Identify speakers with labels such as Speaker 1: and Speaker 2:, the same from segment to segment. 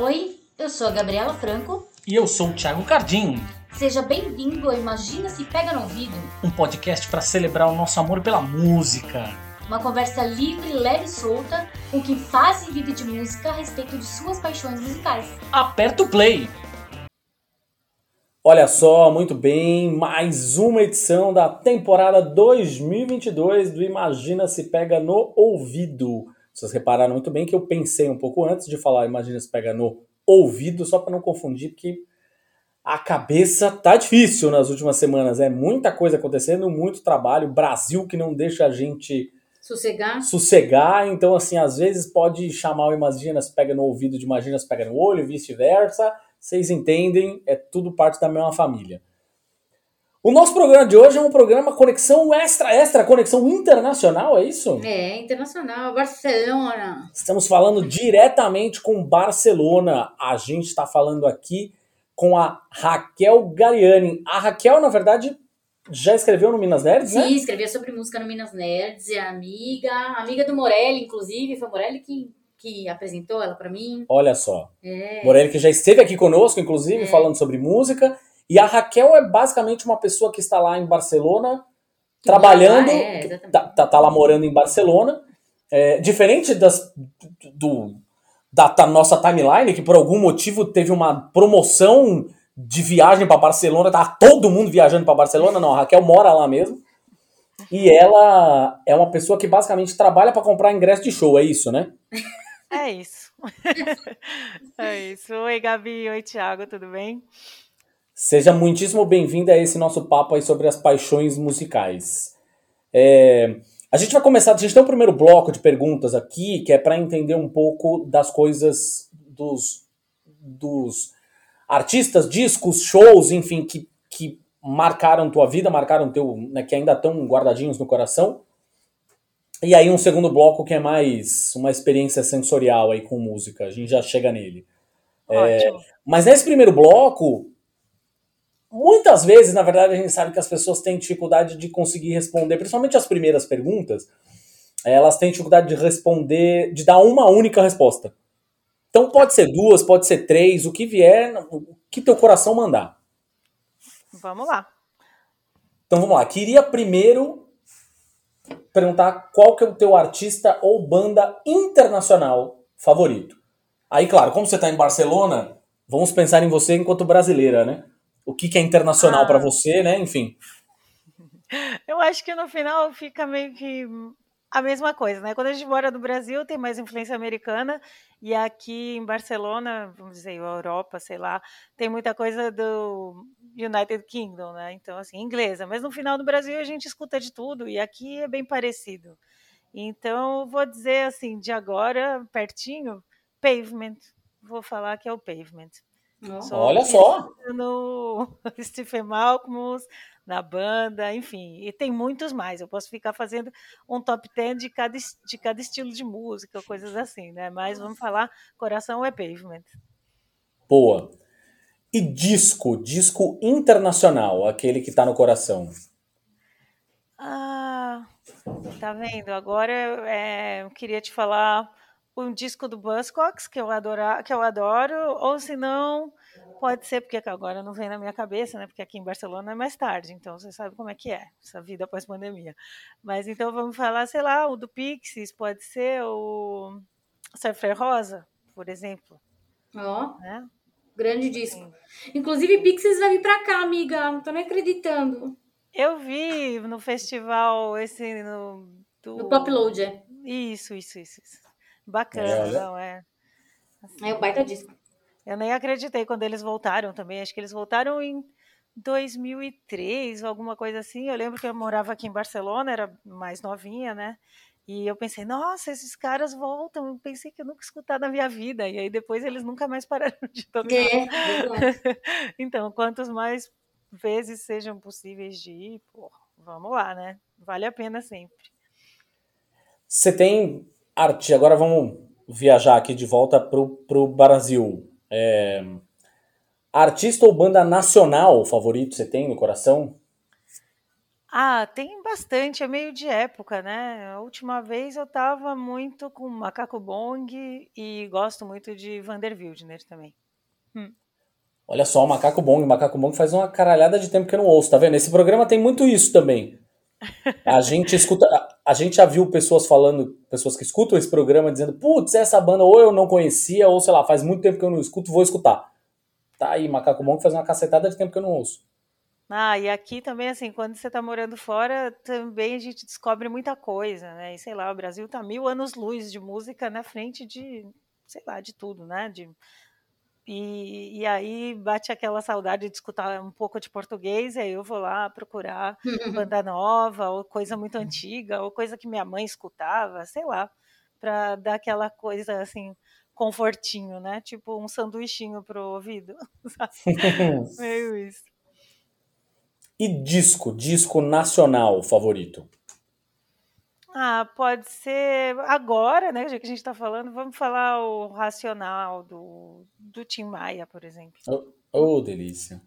Speaker 1: Oi, eu sou a Gabriela Franco.
Speaker 2: E eu sou o Thiago Cardim.
Speaker 1: Seja bem-vindo a Imagina Se Pega no Ouvido,
Speaker 2: um podcast para celebrar o nosso amor pela música.
Speaker 1: Uma conversa livre, leve e solta com quem faz e vive de música a respeito de suas paixões musicais.
Speaker 2: Aperta o play!
Speaker 3: Olha só, muito bem, mais uma edição da temporada 2022 do Imagina Se Pega no Ouvido. Vocês repararam muito bem que eu pensei um pouco antes de falar Imagina Se Pega no Ouvido, só para não confundir, porque a cabeça tá difícil nas últimas semanas. É muita coisa acontecendo, muito trabalho. Brasil que não deixa a gente
Speaker 1: sossegar.
Speaker 3: Sossegar. Então, assim, às vezes pode chamar o Imagina se pega no ouvido de Imagina se pega no olho, vice-versa. Vocês entendem, é tudo parte da mesma família. O nosso programa de hoje é um programa conexão extra, extra, conexão internacional, é isso?
Speaker 1: É, internacional, Barcelona.
Speaker 3: Estamos falando diretamente com Barcelona. A gente está falando aqui com a Raquel Galiani. A Raquel, na verdade, já escreveu no Minas Nerds,
Speaker 1: Sim,
Speaker 3: né?
Speaker 1: Sim, escrevia sobre música no Minas Nerds, é amiga, amiga do Morelli, inclusive, foi o Morelli que, que apresentou ela para mim.
Speaker 3: Olha só.
Speaker 1: É.
Speaker 3: Morelli que já esteve aqui conosco, inclusive, é. falando sobre música. E a Raquel é basicamente uma pessoa que está lá em Barcelona, que trabalhando,
Speaker 1: é,
Speaker 3: tá, tá, tá, lá morando em Barcelona. É, diferente das, do, da, da, nossa timeline, que por algum motivo teve uma promoção de viagem para Barcelona, tá todo mundo viajando para Barcelona, não, a Raquel mora lá mesmo. E ela é uma pessoa que basicamente trabalha para comprar ingresso de show, é isso, né?
Speaker 4: É isso. é isso. Oi, Gabi. Oi, Thiago, tudo bem?
Speaker 3: Seja muitíssimo bem-vinda a esse nosso papo aí sobre as paixões musicais. É, a gente vai começar, a gente tem um primeiro bloco de perguntas aqui, que é para entender um pouco das coisas dos, dos artistas, discos, shows, enfim, que, que marcaram tua vida, marcaram teu, né, que ainda estão guardadinhos no coração. E aí um segundo bloco que é mais uma experiência sensorial aí com música, a gente já chega nele. É, mas nesse primeiro bloco, muitas vezes, na verdade, a gente sabe que as pessoas têm dificuldade de conseguir responder, principalmente as primeiras perguntas, elas têm dificuldade de responder, de dar uma única resposta. Então pode ser duas, pode ser três, o que vier, o que teu coração mandar.
Speaker 4: Vamos lá.
Speaker 3: Então vamos lá. Queria primeiro perguntar qual que é o teu artista ou banda internacional favorito. Aí, claro, como você está em Barcelona, vamos pensar em você enquanto brasileira, né? O que, que é internacional ah. para você, né? Enfim.
Speaker 4: Eu acho que no final fica meio que a mesma coisa, né? Quando a gente mora no Brasil, tem mais influência americana, e aqui em Barcelona, vamos dizer, Europa, sei lá, tem muita coisa do United Kingdom, né? Então, assim, inglesa. Mas no final do Brasil a gente escuta de tudo, e aqui é bem parecido. Então, vou dizer assim, de agora, pertinho, Pavement. Vou falar que é o Pavement.
Speaker 3: Olha só!
Speaker 4: No Stephen Malcolm, na banda, enfim, e tem muitos mais. Eu posso ficar fazendo um top 10 de cada, de cada estilo de música, coisas assim, né? Mas vamos falar, coração é pavement.
Speaker 3: Boa. E disco, disco internacional, aquele que tá no coração.
Speaker 4: Ah, tá vendo? Agora é, eu queria te falar um disco do Buzzcocks que eu adoro, que eu adoro, ou se não Pode ser, porque agora não vem na minha cabeça, né? Porque aqui em Barcelona é mais tarde, então você sabe como é que é, essa vida após pandemia. Mas então vamos falar, sei lá, o do Pixies, pode ser o Surfer Rosa, por exemplo.
Speaker 1: Ó, oh, né? grande disco. Sim. Inclusive, Pixies vai vir pra cá, amiga, não tô nem acreditando.
Speaker 4: Eu vi no festival esse no...
Speaker 1: Do... No Pop Load, é.
Speaker 4: Isso, isso, isso. isso. Bacana, é, não é?
Speaker 1: Assim, é o baita disco.
Speaker 4: Eu nem acreditei quando eles voltaram também. Acho que eles voltaram em 2003, alguma coisa assim. Eu lembro que eu morava aqui em Barcelona, era mais novinha, né? E eu pensei, nossa, esses caras voltam. Eu pensei que eu nunca escutar na minha vida. E aí depois eles nunca mais pararam de tocar.
Speaker 1: É,
Speaker 4: então, quantos mais vezes sejam possíveis de ir, pô, vamos lá, né? Vale a pena sempre.
Speaker 3: Você tem arte. Agora vamos viajar aqui de volta pro, pro Brasil. É... Artista ou banda nacional favorito você tem no coração?
Speaker 4: Ah, tem bastante, é meio de época, né? A última vez eu tava muito com Macaco Bong e gosto muito de Vander Wildner também. Hum.
Speaker 3: Olha só, Macaco Bong. Macaco Bong faz uma caralhada de tempo que eu não ouço, tá vendo? Esse programa tem muito isso também. A gente escuta. A gente já viu pessoas falando, pessoas que escutam esse programa dizendo, putz, essa banda ou eu não conhecia, ou sei lá, faz muito tempo que eu não escuto, vou escutar. Tá aí, Macaco Bong faz uma cacetada de tempo que eu não ouço.
Speaker 4: Ah, e aqui também, assim, quando você tá morando fora, também a gente descobre muita coisa, né? E sei lá, o Brasil tá mil anos luz de música na frente de, sei lá, de tudo, né? De, e, e aí bate aquela saudade de escutar um pouco de português, e aí eu vou lá procurar banda nova, ou coisa muito antiga, ou coisa que minha mãe escutava, sei lá, para dar aquela coisa assim, confortinho, né? Tipo um sanduichinho pro ouvido. Meio isso.
Speaker 3: E disco, disco nacional favorito?
Speaker 4: Ah, pode ser agora, né? Já que a gente está falando, vamos falar o racional do, do Tim Maia, por exemplo.
Speaker 3: Oh, oh delícia.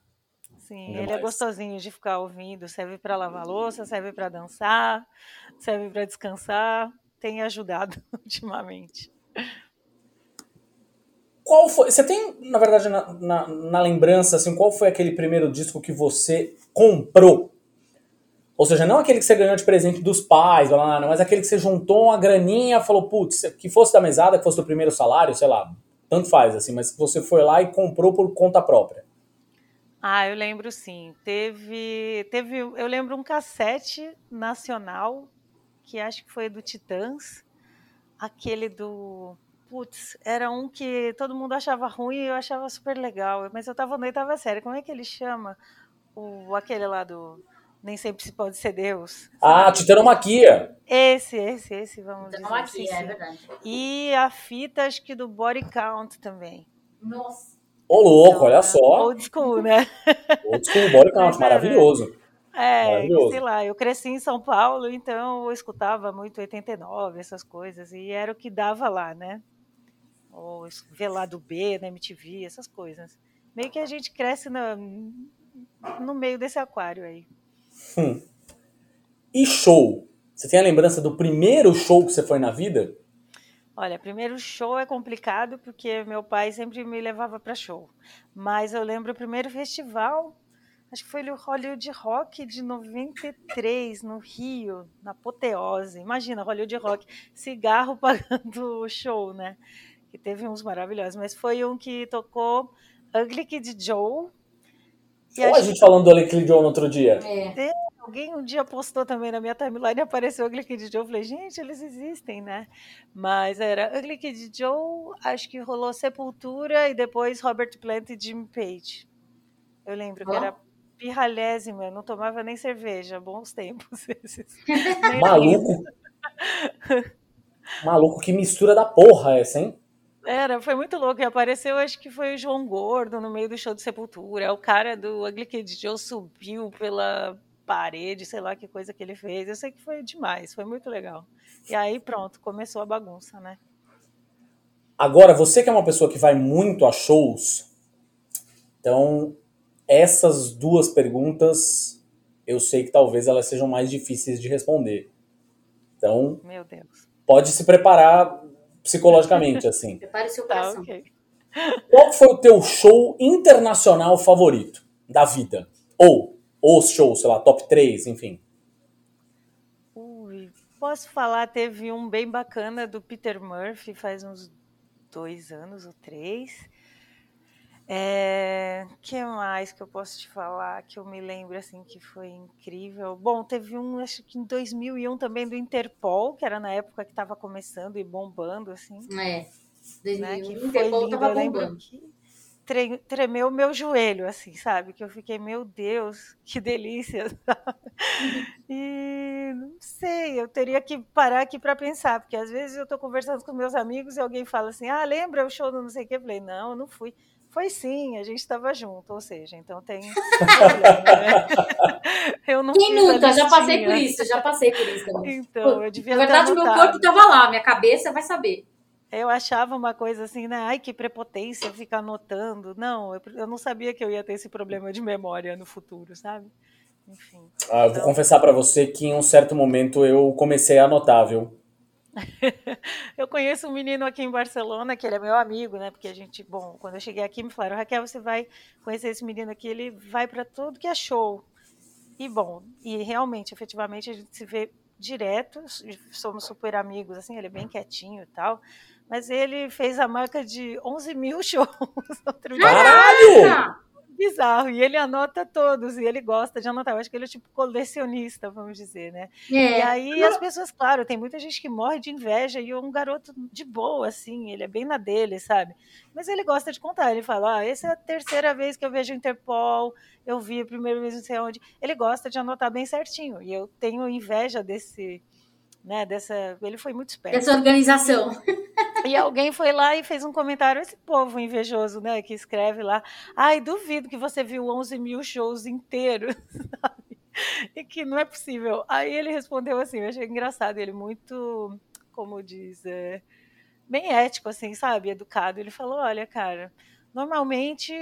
Speaker 4: Sim, ele é gostosinho de ficar ouvindo. Serve para lavar louça, serve para dançar, serve para descansar. Tem ajudado ultimamente.
Speaker 3: Qual foi? Você tem, na verdade, na, na, na lembrança, assim, qual foi aquele primeiro disco que você comprou. Ou seja, não aquele que você ganhou de presente dos pais, mas aquele que você juntou uma graninha, falou, putz, que fosse da mesada, que fosse do primeiro salário, sei lá, tanto faz, assim, mas que você foi lá e comprou por conta própria.
Speaker 4: Ah, eu lembro sim. Teve, teve, eu lembro um cassete nacional que acho que foi do Titãs, aquele do putz, era um que todo mundo achava ruim e eu achava super legal, mas eu tava no oitava série. Como é que ele chama? o, aquele lá do Nem Sempre Se Pode Ser Deus.
Speaker 3: Ah, Titanomaquia.
Speaker 4: Esse, esse, esse, vamos
Speaker 1: Titanomaquia, dizer. é verdade.
Speaker 4: E a fita, acho que do Body Count também.
Speaker 1: Nossa.
Speaker 3: Ô, louco, então, olha é só.
Speaker 4: Old school, né?
Speaker 3: Old school, Body Count, maravilhoso.
Speaker 4: É, Maravilhoso. sei lá, eu cresci em São Paulo, então eu escutava muito 89, essas coisas, e era o que dava lá, né? Ou ver lá do B, na MTV, essas coisas. Meio que a gente cresce na, no meio desse aquário aí.
Speaker 3: Hum. E show? Você tem a lembrança do primeiro show que você foi na vida?
Speaker 4: Olha, primeiro show é complicado porque meu pai sempre me levava para show. Mas eu lembro o primeiro festival, acho que foi o Hollywood Rock de 93, no Rio, na apoteose. Imagina, Hollywood Rock, cigarro pagando o show, né? Que teve uns maravilhosos, mas foi um que tocou Ugly Kid Joe,
Speaker 3: e Ou a gente falando do Liquid Joe no outro dia.
Speaker 4: É. é. Alguém um dia postou também na minha timeline e apareceu o Ugly Kid Joe. Eu falei, gente, eles existem, né? Mas era Ugly Kid Joe, acho que rolou Sepultura e depois Robert Plant e Jimmy Page. Eu lembro oh. que era pirralhésima, eu não tomava nem cerveja, bons tempos esses.
Speaker 3: Maluco. Maluco, que mistura da porra essa, hein?
Speaker 4: Era, foi muito louco. E apareceu, acho que foi o João Gordo no meio do show de Sepultura. O cara do Ugly Kid Joe subiu pela parede, sei lá que coisa que ele fez. Eu sei que foi demais, foi muito legal. E aí pronto, começou a bagunça, né?
Speaker 3: Agora, você que é uma pessoa que vai muito a shows, então essas duas perguntas eu sei que talvez elas sejam mais difíceis de responder. Então,
Speaker 4: Meu Deus.
Speaker 3: pode se preparar psicologicamente, assim.
Speaker 1: Prepare seu tá, coração.
Speaker 4: okay.
Speaker 3: Qual foi o teu show internacional favorito da vida? Ou os shows, sei lá, top 3, enfim.
Speaker 4: Ui, posso falar, teve um bem bacana do Peter Murphy faz uns dois anos ou três. É, que mais que eu posso te falar que eu me lembro assim que foi incrível? Bom, teve um acho que em 2001 também do Interpol, que era na época que estava começando e bombando assim.
Speaker 1: É. 2001,
Speaker 4: né, que Interpol lembro que tre tremeu o meu joelho assim, sabe? Que eu fiquei, meu Deus, que delícia. e não sei, eu teria que parar aqui para pensar, porque às vezes eu estou conversando com meus amigos e alguém fala assim: "Ah, lembra o show do não sei o que?" Eu falei: "Não, eu não fui." Foi sim, a gente estava junto, ou seja, então tem.
Speaker 1: eu não Quem nunca? Já passei por isso, já passei por isso também.
Speaker 4: Então, eu devia
Speaker 1: Na verdade, meu corpo estava lá, minha cabeça vai saber.
Speaker 4: Eu achava uma coisa assim, né? Ai, que prepotência ficar anotando. Não, eu, eu não sabia que eu ia ter esse problema de memória no futuro, sabe? enfim.
Speaker 3: Ah, eu vou
Speaker 4: Então,
Speaker 3: confessar pra você que em um certo momento eu comecei a anotar, viu?
Speaker 4: eu conheço um menino aqui em Barcelona, que ele é meu amigo, né? Porque a gente, bom, quando eu cheguei aqui, me falaram, Raquel, você vai conhecer esse menino aqui, ele vai para tudo que é show. E bom, e realmente, efetivamente, a gente se vê direto, somos super amigos, assim, ele é bem quietinho e tal. Mas ele fez a marca de 11 mil shows outro dia.
Speaker 3: Caralho!
Speaker 4: Bizarro. E ele anota todos, e ele gosta de anotar. Eu acho que ele é tipo colecionista, vamos dizer, né? E
Speaker 1: é.
Speaker 4: aí as pessoas, claro, tem muita gente que morre de inveja e é um garoto de boa, assim, ele é bem na dele, sabe? Mas ele gosta de contar, ele fala, ah, essa é a terceira vez que eu vejo o Interpol, eu vi a primeira vez não sei onde. Ele gosta de anotar bem certinho, e eu tenho inveja desse, né, dessa... Ele foi muito esperto.
Speaker 1: Dessa organização.
Speaker 4: E alguém foi lá e fez um comentário, esse povo invejoso, né, que escreve lá, ai, duvido que você viu 11 mil shows inteiros, sabe? E que não é possível. Aí ele respondeu assim, eu achei engraçado, ele muito, como diz, é, bem ético, assim, sabe, educado. Ele falou, olha, cara, normalmente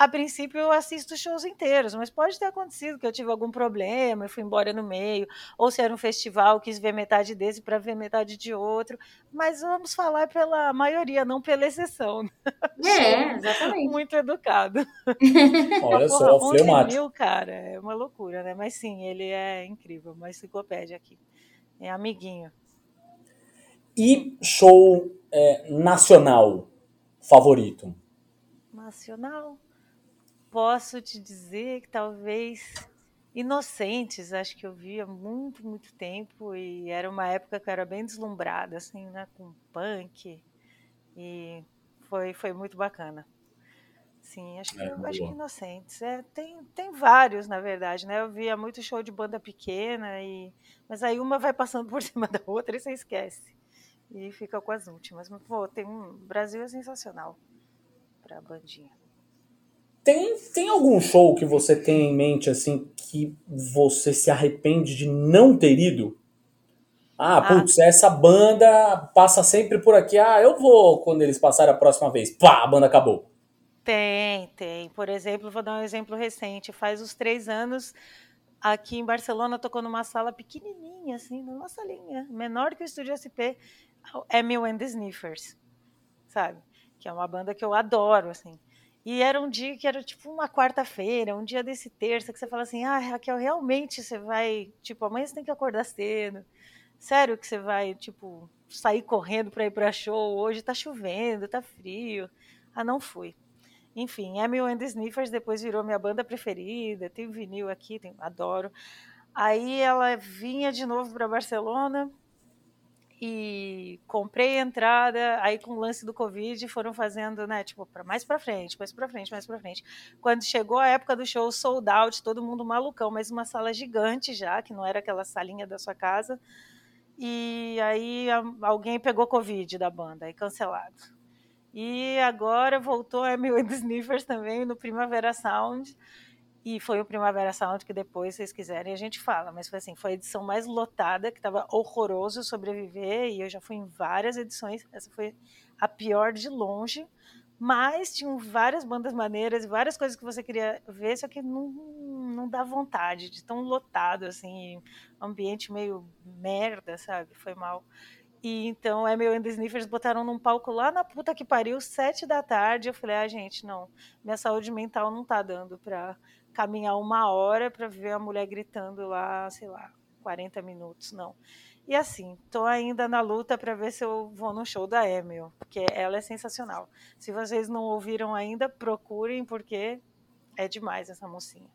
Speaker 4: a princípio eu assisto shows inteiros, mas pode ter acontecido que eu tive algum problema, eu fui embora no meio, ou se era um festival, quis ver metade desse para ver metade de outro, mas vamos falar pela maioria, não pela exceção.
Speaker 1: É, exatamente.
Speaker 4: Muito educado.
Speaker 3: Olha
Speaker 4: Porra,
Speaker 3: só,
Speaker 4: 11
Speaker 3: fleumático.
Speaker 4: mil, cara, é uma loucura, né? Mas sim, ele é incrível, uma enciclopédia aqui. É amiguinho.
Speaker 3: E show é, nacional favorito?
Speaker 4: Nacional. Posso te dizer que talvez Inocentes, acho que eu vi há muito, muito tempo e era uma época que eu era bem deslumbrada, assim, né, com punk e foi, foi muito bacana. Sim, acho que,
Speaker 3: É,
Speaker 4: eu acho que. Inocentes. É, tem, tem vários, na verdade, né? Eu via muito show de banda pequena, e, mas aí uma vai passando por cima da outra e você esquece. E fica com as últimas. Mas, pô, tem um. Brasil é sensacional pra bandinha.
Speaker 3: Tem, tem algum show que você tem em mente, assim, que você se arrepende de não ter ido? Ah,
Speaker 4: Ah.
Speaker 3: putz, essa banda passa sempre por aqui. Ah, eu vou quando eles passarem a próxima vez. Pá, a banda acabou.
Speaker 4: Tem, tem. Por exemplo, vou dar um exemplo recente. Faz uns três anos, aqui em Barcelona, tocou numa sala pequenininha, assim, numa salinha, menor que o Estúdio SP, Emil and the Sniffers, sabe? Que é uma banda que eu adoro, assim. E era um dia que era tipo uma quarta-feira, um dia desse terça, que você fala assim, ah, Raquel, realmente você vai, tipo, amanhã você tem que acordar cedo. Sério que você vai, tipo, sair correndo para ir para show? Hoje tá chovendo, tá frio. Ah, não fui. Enfim, Emil and Sniffers depois virou minha banda preferida. Tem vinil aqui, tem- adoro. Aí ela vinha de novo para Barcelona e comprei a entrada. Aí com o lance do Covid foram fazendo, né, tipo, para mais para frente, mais para frente, mais para frente. Quando chegou a época do show sold out, todo mundo malucão, mas uma sala gigante já, que não era aquela salinha da sua casa. E aí alguém pegou Covid da banda, aí cancelado. E agora voltou a the Sniffers também no Primavera Sound. E foi o Primavera Sound que depois, se vocês quiserem, a gente fala. Mas foi assim, foi a edição mais lotada, que estava horroroso sobreviver. E eu já fui em várias edições. Essa foi a pior de longe. Mas tinham várias bandas maneiras, várias coisas que você queria ver, só que não, não dá vontade de tão lotado, assim, ambiente meio merda, sabe? Foi mal. E então Emil and the Sniffers botaram num palco lá na puta que pariu, sete da tarde. Eu falei, ah, gente, não, minha saúde mental não tá dando pra caminhar uma hora pra ver a mulher gritando lá, sei lá, 40 minutos, não. E assim, tô ainda na luta pra ver se eu vou no show da Emil, porque ela é sensacional. Se vocês não ouviram ainda, procurem, porque é demais essa mocinha.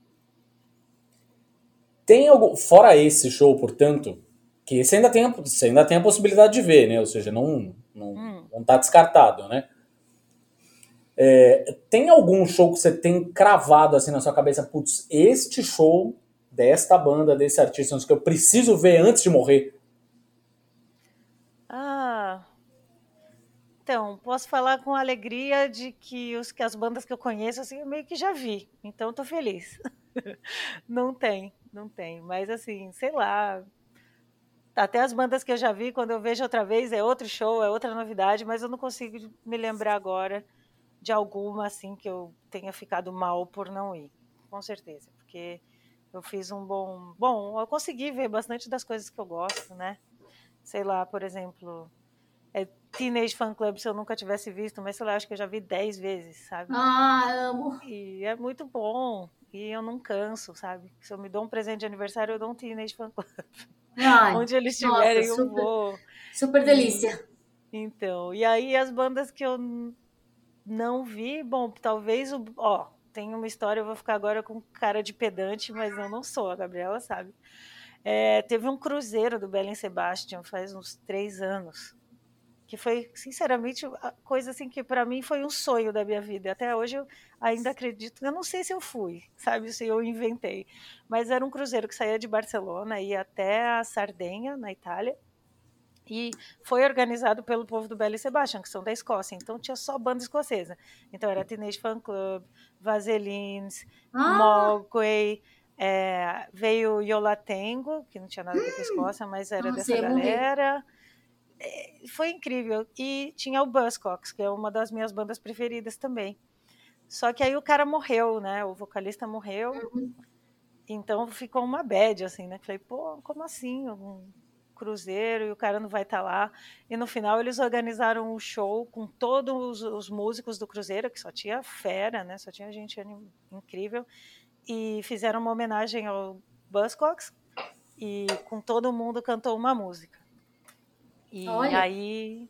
Speaker 3: Tem algum. Fora esse show, portanto, que você ainda tem, a- você ainda tem a possibilidade de ver, né? Ou seja, não, não,
Speaker 4: Hum.
Speaker 3: não tá descartado, né? É, tem algum show que você tem cravado assim na sua cabeça? Putz, este show desta banda, desse artista, que eu preciso ver antes de morrer.
Speaker 4: Ah, então, posso falar com alegria de que, os, que as bandas que eu conheço, assim, eu meio que já vi. Então, tô feliz. Não tem, não tem. Mas, assim, sei lá. Até as bandas que eu já vi, quando eu vejo outra vez, é outro show, é outra novidade, mas eu não consigo me lembrar agora de alguma, assim, que eu tenha ficado mal por não ir. Com certeza. Porque eu fiz um bom. Bom, eu consegui ver bastante das coisas que eu gosto, né? Sei lá, por exemplo, é Teenage Fan Club, se eu nunca tivesse visto, mas sei lá, acho que eu já vi dez vezes, sabe?
Speaker 1: Ah, amo.
Speaker 4: E é muito bom. E eu não canso, sabe? Se eu me dou um presente de aniversário, eu dou um Teenage Fan Club.
Speaker 1: Ai,
Speaker 4: Onde eles estiverem, eu
Speaker 1: super-
Speaker 4: vou.
Speaker 1: super delícia.
Speaker 4: Então, e aí as bandas que eu não vi, bom, talvez o. Ó, tem uma história, eu vou ficar agora com cara de pedante, mas eu não sou, a Gabriela sabe. É, teve um cruzeiro do Belen Sebastian faz uns três anos, que foi, sinceramente, a coisa assim que para mim foi um sonho da minha vida. Até hoje eu ainda acredito, eu não sei se eu fui, sabe, se eu inventei, mas era um cruzeiro que saía de Barcelona e ia até a Sardenha, na Itália. E foi organizado pelo povo do Belo Sebastian, que são da Escócia. Então tinha só banda escocesa. Então era Teenage Fan Club, Vaselines,
Speaker 1: Ah,
Speaker 4: Mogwai, é, veio Yola Tango, que não tinha nada a ver com a Escócia, mas era
Speaker 1: Nossa,
Speaker 4: dessa galera. É, foi incrível. E tinha o Buzzcocks, que é uma das minhas bandas preferidas também. Só que aí o cara morreu, né? O vocalista morreu. Então ficou uma bad, assim, né? Falei, pô, como assim? Um cruzeiro e o cara não vai estar lá. E no final eles organizaram um show com todos os, os músicos do cruzeiro, que só tinha fera, né? Só tinha gente incrível. E fizeram uma homenagem ao Buzzcocks e com todo mundo cantou uma música. E
Speaker 1: Olha.
Speaker 4: aí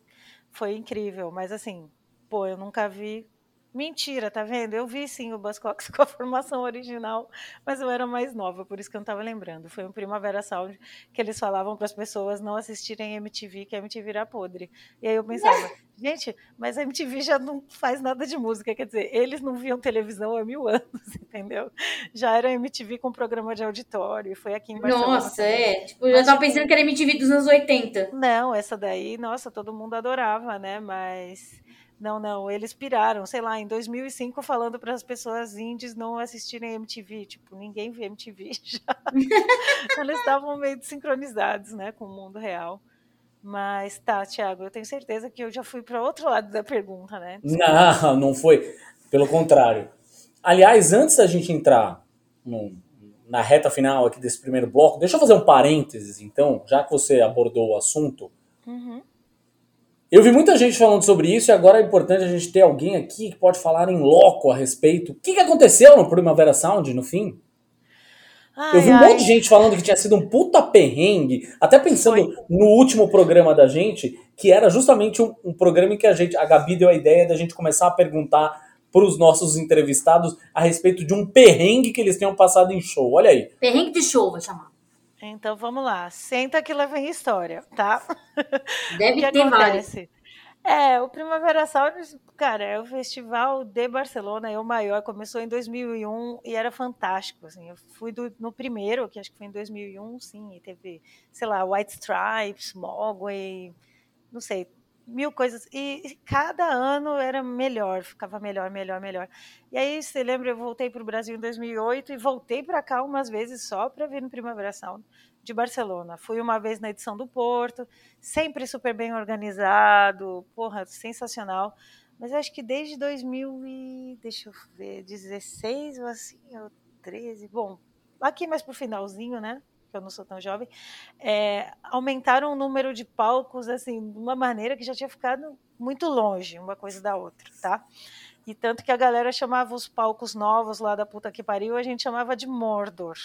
Speaker 4: foi incrível, mas assim, pô, eu nunca vi. Mentira, tá vendo? Eu vi sim o Buzzcocks com a formação original, mas eu era mais nova, por isso que eu não tava lembrando. Foi um Primavera Sound que eles falavam para as pessoas não assistirem MTV, que a MTV era podre. E aí eu pensava, gente, mas a MTV já não faz nada de música, quer dizer, eles não viam televisão há mil anos, entendeu? Já era MTV com programa de auditório, e foi aqui em Barcelona.
Speaker 1: Nossa, é. Tipo, eu já tava pensando que era MTV dos anos 80.
Speaker 4: Não, essa daí, nossa, todo mundo adorava, né? Mas não, não, eles piraram, sei lá, em 2005 falando para as pessoas indies não assistirem MTV, tipo, ninguém vê MTV já. Eles estavam meio desincronizados, né, com o mundo real. Mas tá, Thiago, eu tenho certeza que eu já fui para outro lado da pergunta, né?
Speaker 3: Não, não foi. Pelo contrário. Aliás, antes da gente entrar no- na reta final aqui desse primeiro bloco, deixa eu fazer um parênteses, então, já que você abordou o assunto.
Speaker 4: Uhum.
Speaker 3: Eu vi muita gente falando sobre isso e agora é importante a gente ter alguém aqui que pode falar em loco a respeito. O que, que aconteceu no Primavera Sound, no fim? Eu vi um
Speaker 4: Ai,
Speaker 3: monte de gente falando que tinha sido um puta perrengue, até pensando
Speaker 4: Foi.
Speaker 3: no último programa da gente, que era justamente um, um programa em que a gente, a Gabi deu a ideia da gente começar a perguntar para os nossos entrevistados a respeito de um perrengue que eles tenham passado em show. Olha aí.
Speaker 1: Perrengue de show, vai chamar.
Speaker 4: Então vamos lá, senta que lá vem história, tá?
Speaker 1: Deve ter vários.
Speaker 4: acontece? É, o Primavera Sound, cara, é o festival de Barcelona, é o maior, começou em 2001 e era fantástico, assim, eu fui do- no primeiro, que acho que foi em 2001, sim, e teve, sei lá, White Stripes, Mogwai, não sei, mil coisas, e cada ano era melhor, ficava melhor, melhor, melhor. E aí, você lembra, eu voltei para o Brasil em 2008 e voltei para cá umas vezes só para vir no Primavera Sound de Barcelona. Fui uma vez na edição do Porto, sempre super bem organizado, porra, sensacional. Mas acho que desde 2000 e, deixa eu ver, 16 ou assim, ou 13, bom, aqui mais pro finalzinho, né? Que eu não sou tão jovem, é, aumentaram o número de palcos, assim, de uma maneira que já tinha ficado muito longe uma coisa da outra, tá? E tanto que a galera chamava os palcos novos lá da puta que pariu, a gente chamava de Mordor.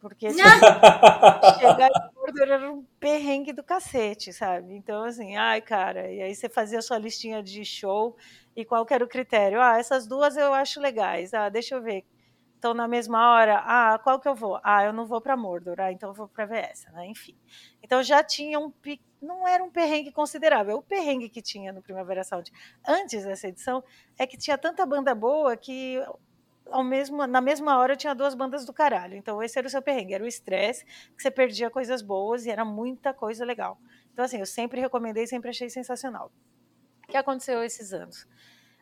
Speaker 4: Porque chegar em Mordor era um perrengue do cacete, sabe? Então, assim, ai, cara, e aí você fazia a sua listinha de show e qual que era o critério? Ah, essas duas eu acho legais. Ah, deixa eu ver. Então, na mesma hora, ah, qual que eu vou? Ah, eu não vou para Mordor, ah, então eu vou para ver essa, né? Enfim. Então já tinha um não era um perrengue considerável. O perrengue que tinha no Primavera Sound antes dessa edição é que tinha tanta banda boa que ao mesmo, na mesma hora tinha duas bandas do caralho. Então esse era o seu perrengue, era o estresse, que você perdia coisas boas e era muita coisa legal. Então assim, eu sempre recomendei, sempre achei sensacional. O que aconteceu esses anos?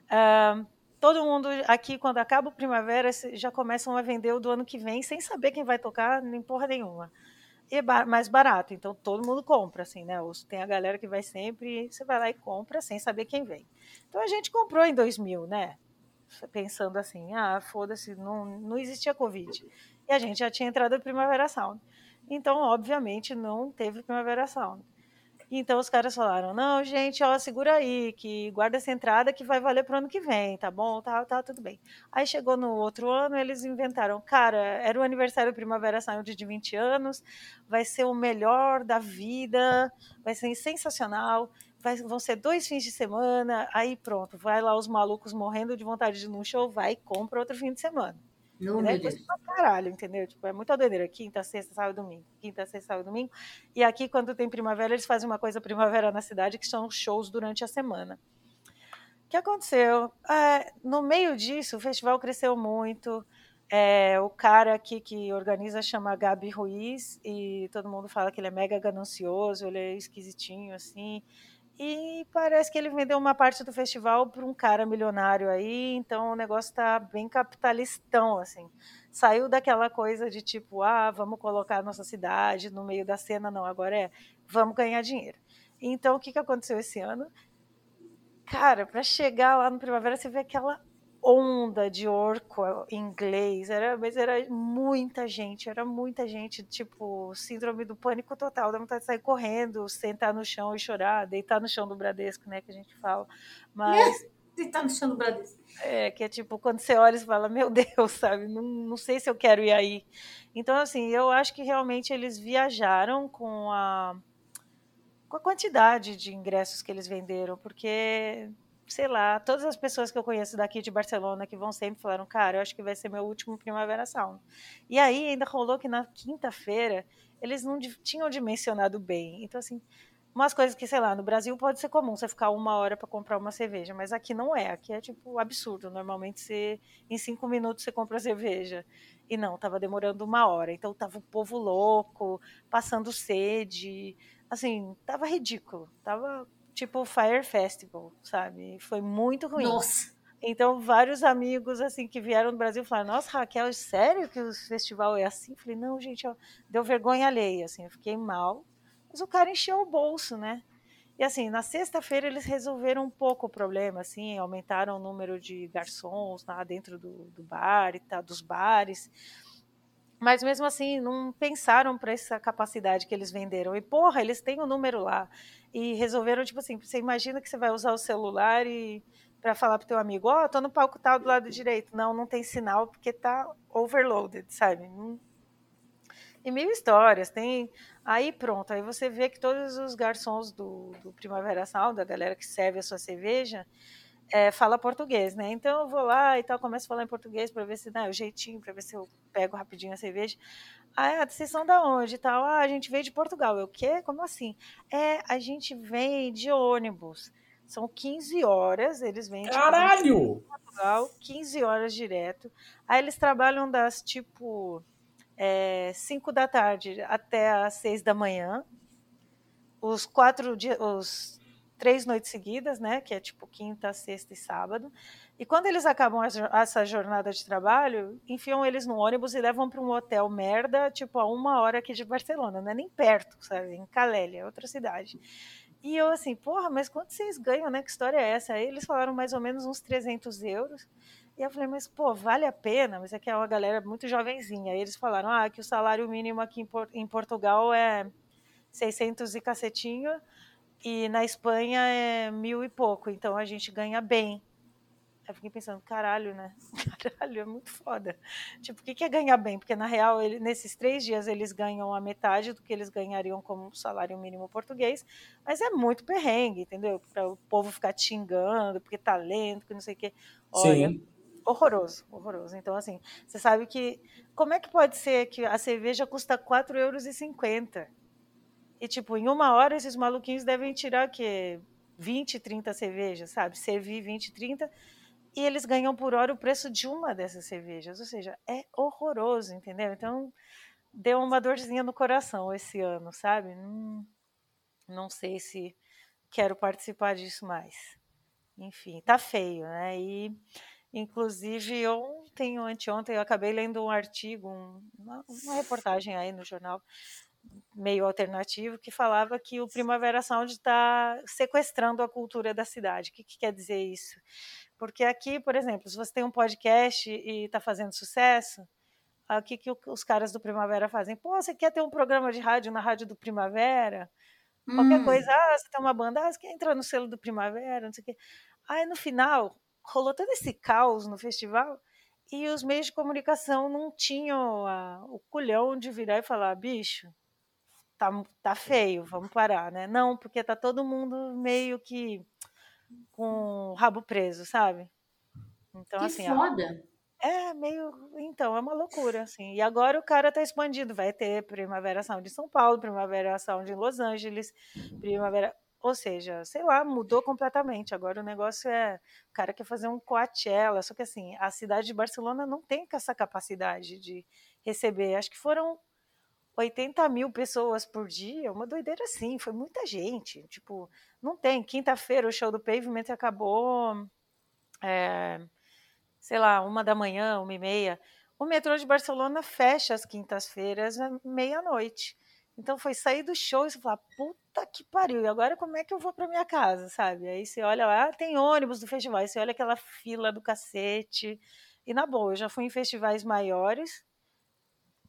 Speaker 4: Ah, todo mundo aqui, quando acaba o primavera, já começam a vender o do ano que vem, sem saber quem vai tocar, nem porra nenhuma. E é ba- mais barato, então todo mundo compra, assim, né? Os- Tem a galera que vai sempre, você vai lá e compra sem saber quem vem. Então a gente comprou em 2000, né? pensando assim, ah, foda-se, não, não existia Covid. E a gente já tinha entrado no Primavera Sound. Então, obviamente, não teve Primavera Sound. Então os caras falaram: não, gente, ó, segura aí, que guarda essa entrada que vai valer pro ano que vem, tá bom? Tá, tá, tudo bem. Aí chegou no outro ano, eles inventaram: cara, era o aniversário do Primavera Sound de 20 anos, vai ser o melhor da vida, vai ser sensacional. Vai, vão ser dois fins de semana, aí pronto, vai lá os malucos morrendo de vontade de ir no show, vai e compra outro fim de semana.
Speaker 1: Não,
Speaker 4: né? Coisa pra caralho, entendeu? Tipo, é muita doideira. Quinta, sexta, sábado, domingo. Quinta, sexta, sábado, domingo. E aqui, quando tem primavera, eles fazem uma coisa primavera na cidade, que são shows durante a semana. O que aconteceu? É, no meio disso, o festival cresceu muito. É, o cara aqui que organiza chama Gabi Ruiz e todo mundo fala que ele é mega ganancioso, ele é esquisitinho assim. E parece que ele vendeu uma parte do festival para um cara milionário aí, então o negócio está bem capitalistão, assim. Saiu daquela coisa de tipo, ah, vamos colocar a nossa cidade no meio da cena, não, agora é, vamos ganhar dinheiro. Então, o que, que aconteceu esse ano? Cara, para chegar lá no Primavera, você vê aquela onda de orco inglês, era, mas era muita gente, era muita gente, tipo, síndrome do pânico total, dá vontade de sair correndo, sentar no chão e chorar, deitar no chão do Bradesco, né, que a gente fala. Mas
Speaker 1: tá no chão do Bradesco.
Speaker 4: é que é tipo, quando você olha, você fala, meu Deus, sabe, não, não sei se eu quero ir aí. Então, assim, eu acho que realmente eles viajaram com a com a quantidade de ingressos que eles venderam, porque sei lá, todas as pessoas que eu conheço daqui de Barcelona que vão sempre falaram, cara, eu acho que vai ser meu último Primavera Sound. E aí ainda rolou que na quinta-feira eles não tinham dimensionado bem. Então, assim, umas coisas que, sei lá, no Brasil pode ser comum você ficar uma hora para comprar uma cerveja, mas aqui não é. Aqui é tipo absurdo. Normalmente você, em cinco minutos você compra cerveja. E não, tava demorando uma hora. Então tava o povo louco, passando sede. Assim, tava ridículo. Tava tipo Fire Festival, sabe? Foi muito ruim.
Speaker 1: Nossa.
Speaker 4: Então, vários amigos assim que vieram do Brasil falaram: Nossa, Raquel, sério que o festival é assim? Eu falei: Não, gente, ó, deu vergonha alheia. Assim, eu fiquei mal. Mas o cara encheu o bolso, né? E assim, na sexta-feira eles resolveram um pouco o problema, assim, aumentaram o número de garçons lá dentro do, do bar e tal, dos bares. Mas mesmo assim, não pensaram para essa capacidade que eles venderam. E porra, eles têm o número lá. E resolveram, tipo assim, você imagina que você vai usar o celular e para falar pro teu amigo, ó, oh, tô no palco tal do lado direito. Não, não tem sinal porque tá overloaded, sabe? Não... E mil histórias, tem. Aí pronto, aí você vê que todos os garçons do, do Primavera Sound, da galera que serve a sua cerveja, é, fala português, né? Então eu vou lá e tal, começo a falar em português para ver se dá o jeitinho, para ver se eu pego rapidinho a cerveja. Ah, vocês são da onde e tal? Ah, a gente veio de Portugal. Eu, o quê? Como assim? É, a gente vem de ônibus. São 15 horas, eles vêm
Speaker 3: Caralho!
Speaker 4: de Portugal, 15 horas direto. Aí eles trabalham das tipo é, 5 da tarde até as 6 da manhã. Os quatro dias, os três noites seguidas, né? Que é tipo quinta, sexta e sábado. E quando eles acabam essa jornada de trabalho, enfiam eles no ônibus e levam para um hotel merda, tipo a uma hora aqui de Barcelona, não é nem perto, sabe? Em Calélia, outra cidade. E eu assim, porra, mas quanto vocês ganham, né? Que história é essa? Aí eles falaram mais ou menos uns 300 euros. E eu falei, mas pô, vale a pena? Mas aqui é uma galera muito jovenzinha. Aí eles falaram, ah, que o salário mínimo aqui em Portugal é 600 e cacetinho e na Espanha é mil e pouco, então a gente ganha bem. Eu fiquei pensando, caralho, né? Caralho, é muito foda. Tipo, o que é ganhar bem? Porque, na real, ele, nesses três dias eles ganham a metade do que eles ganhariam como salário mínimo português, mas é muito perrengue, entendeu? Para o povo ficar xingando, porque tá lento, que não sei o quê. Olha,
Speaker 3: Sim.
Speaker 4: horroroso, horroroso. Então, assim, você sabe que... Como é que pode ser que a cerveja custa 4,50 euros? E, tipo, em uma hora esses maluquinhos devem tirar o quê? 20, 30 cervejas, sabe? Servir 20, 30 e eles ganham por hora o preço de uma dessas cervejas. Ou seja, é horroroso, entendeu? Então, deu uma dorzinha no coração esse ano, sabe? Não, não sei se quero participar disso mais. Enfim, tá feio, né? E, inclusive, ontem ou anteontem eu acabei lendo um artigo, um, uma, uma reportagem aí no jornal meio alternativo que falava que o Primavera Sound está sequestrando a cultura da cidade. O que, que, quer dizer isso? Porque aqui, por exemplo, se você tem um podcast e está fazendo sucesso, o que, que os caras do Primavera fazem? Pô, você quer ter um programa de rádio na rádio do Primavera? Qualquer
Speaker 1: Hum,
Speaker 4: coisa, ah, você tem uma banda, ah, você quer entrar no selo do Primavera, não sei o quê. Aí no final, rolou todo esse caos no festival e os meios de comunicação não tinham a- o culhão de virar e falar, bicho, tá, tá feio, vamos parar, né? Não, porque tá todo mundo meio que com o rabo preso, sabe? Então,
Speaker 1: que
Speaker 4: assim,
Speaker 1: foda.
Speaker 4: é meio. Então, é uma loucura, assim. E agora o cara tá expandindo. Vai ter Primavera Sound em São Paulo, Primavera Sound em Los Angeles, Primavera. Ou seja, sei lá, mudou completamente. Agora o negócio é. O cara quer fazer um Coachella. Só que, assim, a cidade de Barcelona não tem essa capacidade de receber. Acho que foram 80 mil pessoas por dia. Uma doideira assim. Foi muita gente. Tipo, não tem. Quinta-feira o show do Pavement acabou. é, sei lá, uma da manhã, uma e meia. O metrô de Barcelona fecha às quintas-feiras, à meia-noite. Então foi sair do show e você fala, puta que pariu, e agora como é que eu vou para minha casa, sabe? Aí você olha lá, tem ônibus do festival, aí você olha aquela fila do cacete. E na boa, eu já fui em festivais maiores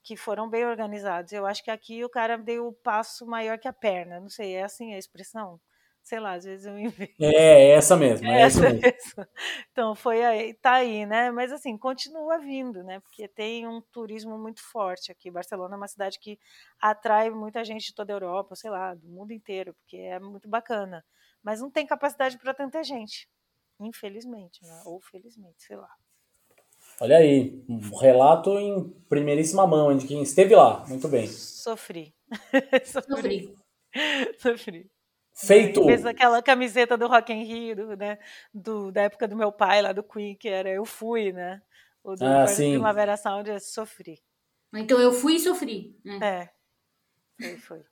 Speaker 4: que foram bem organizados. Eu acho que aqui o cara deu o passo maior que a perna, não sei, é assim a expressão? Sei lá, às vezes eu invento.
Speaker 3: É, é essa mesmo, é isso
Speaker 4: Essa
Speaker 3: mesmo.
Speaker 4: mesmo. Então foi aí, tá aí, né? Mas assim, continua vindo, né? Porque tem um turismo muito forte aqui. Barcelona é uma cidade que atrai muita gente de toda a Europa, sei lá, do mundo inteiro, porque é muito bacana. Mas não tem capacidade para tanta gente, infelizmente, né? Ou felizmente, sei lá.
Speaker 3: Olha aí, um relato em primeiríssima mão de quem esteve lá. Muito bem.
Speaker 4: Sofri. Sofri.
Speaker 1: Sofri.
Speaker 3: Feito.
Speaker 4: Fez aquela camiseta do Rock in Rio, do, né? Do, da época do meu pai lá do Queen, que era Eu Fui, né? O do
Speaker 3: Ah, sim.
Speaker 4: Primavera Sound é Sofri.
Speaker 1: Então eu fui e sofri. Né?
Speaker 4: É. Foi, foi.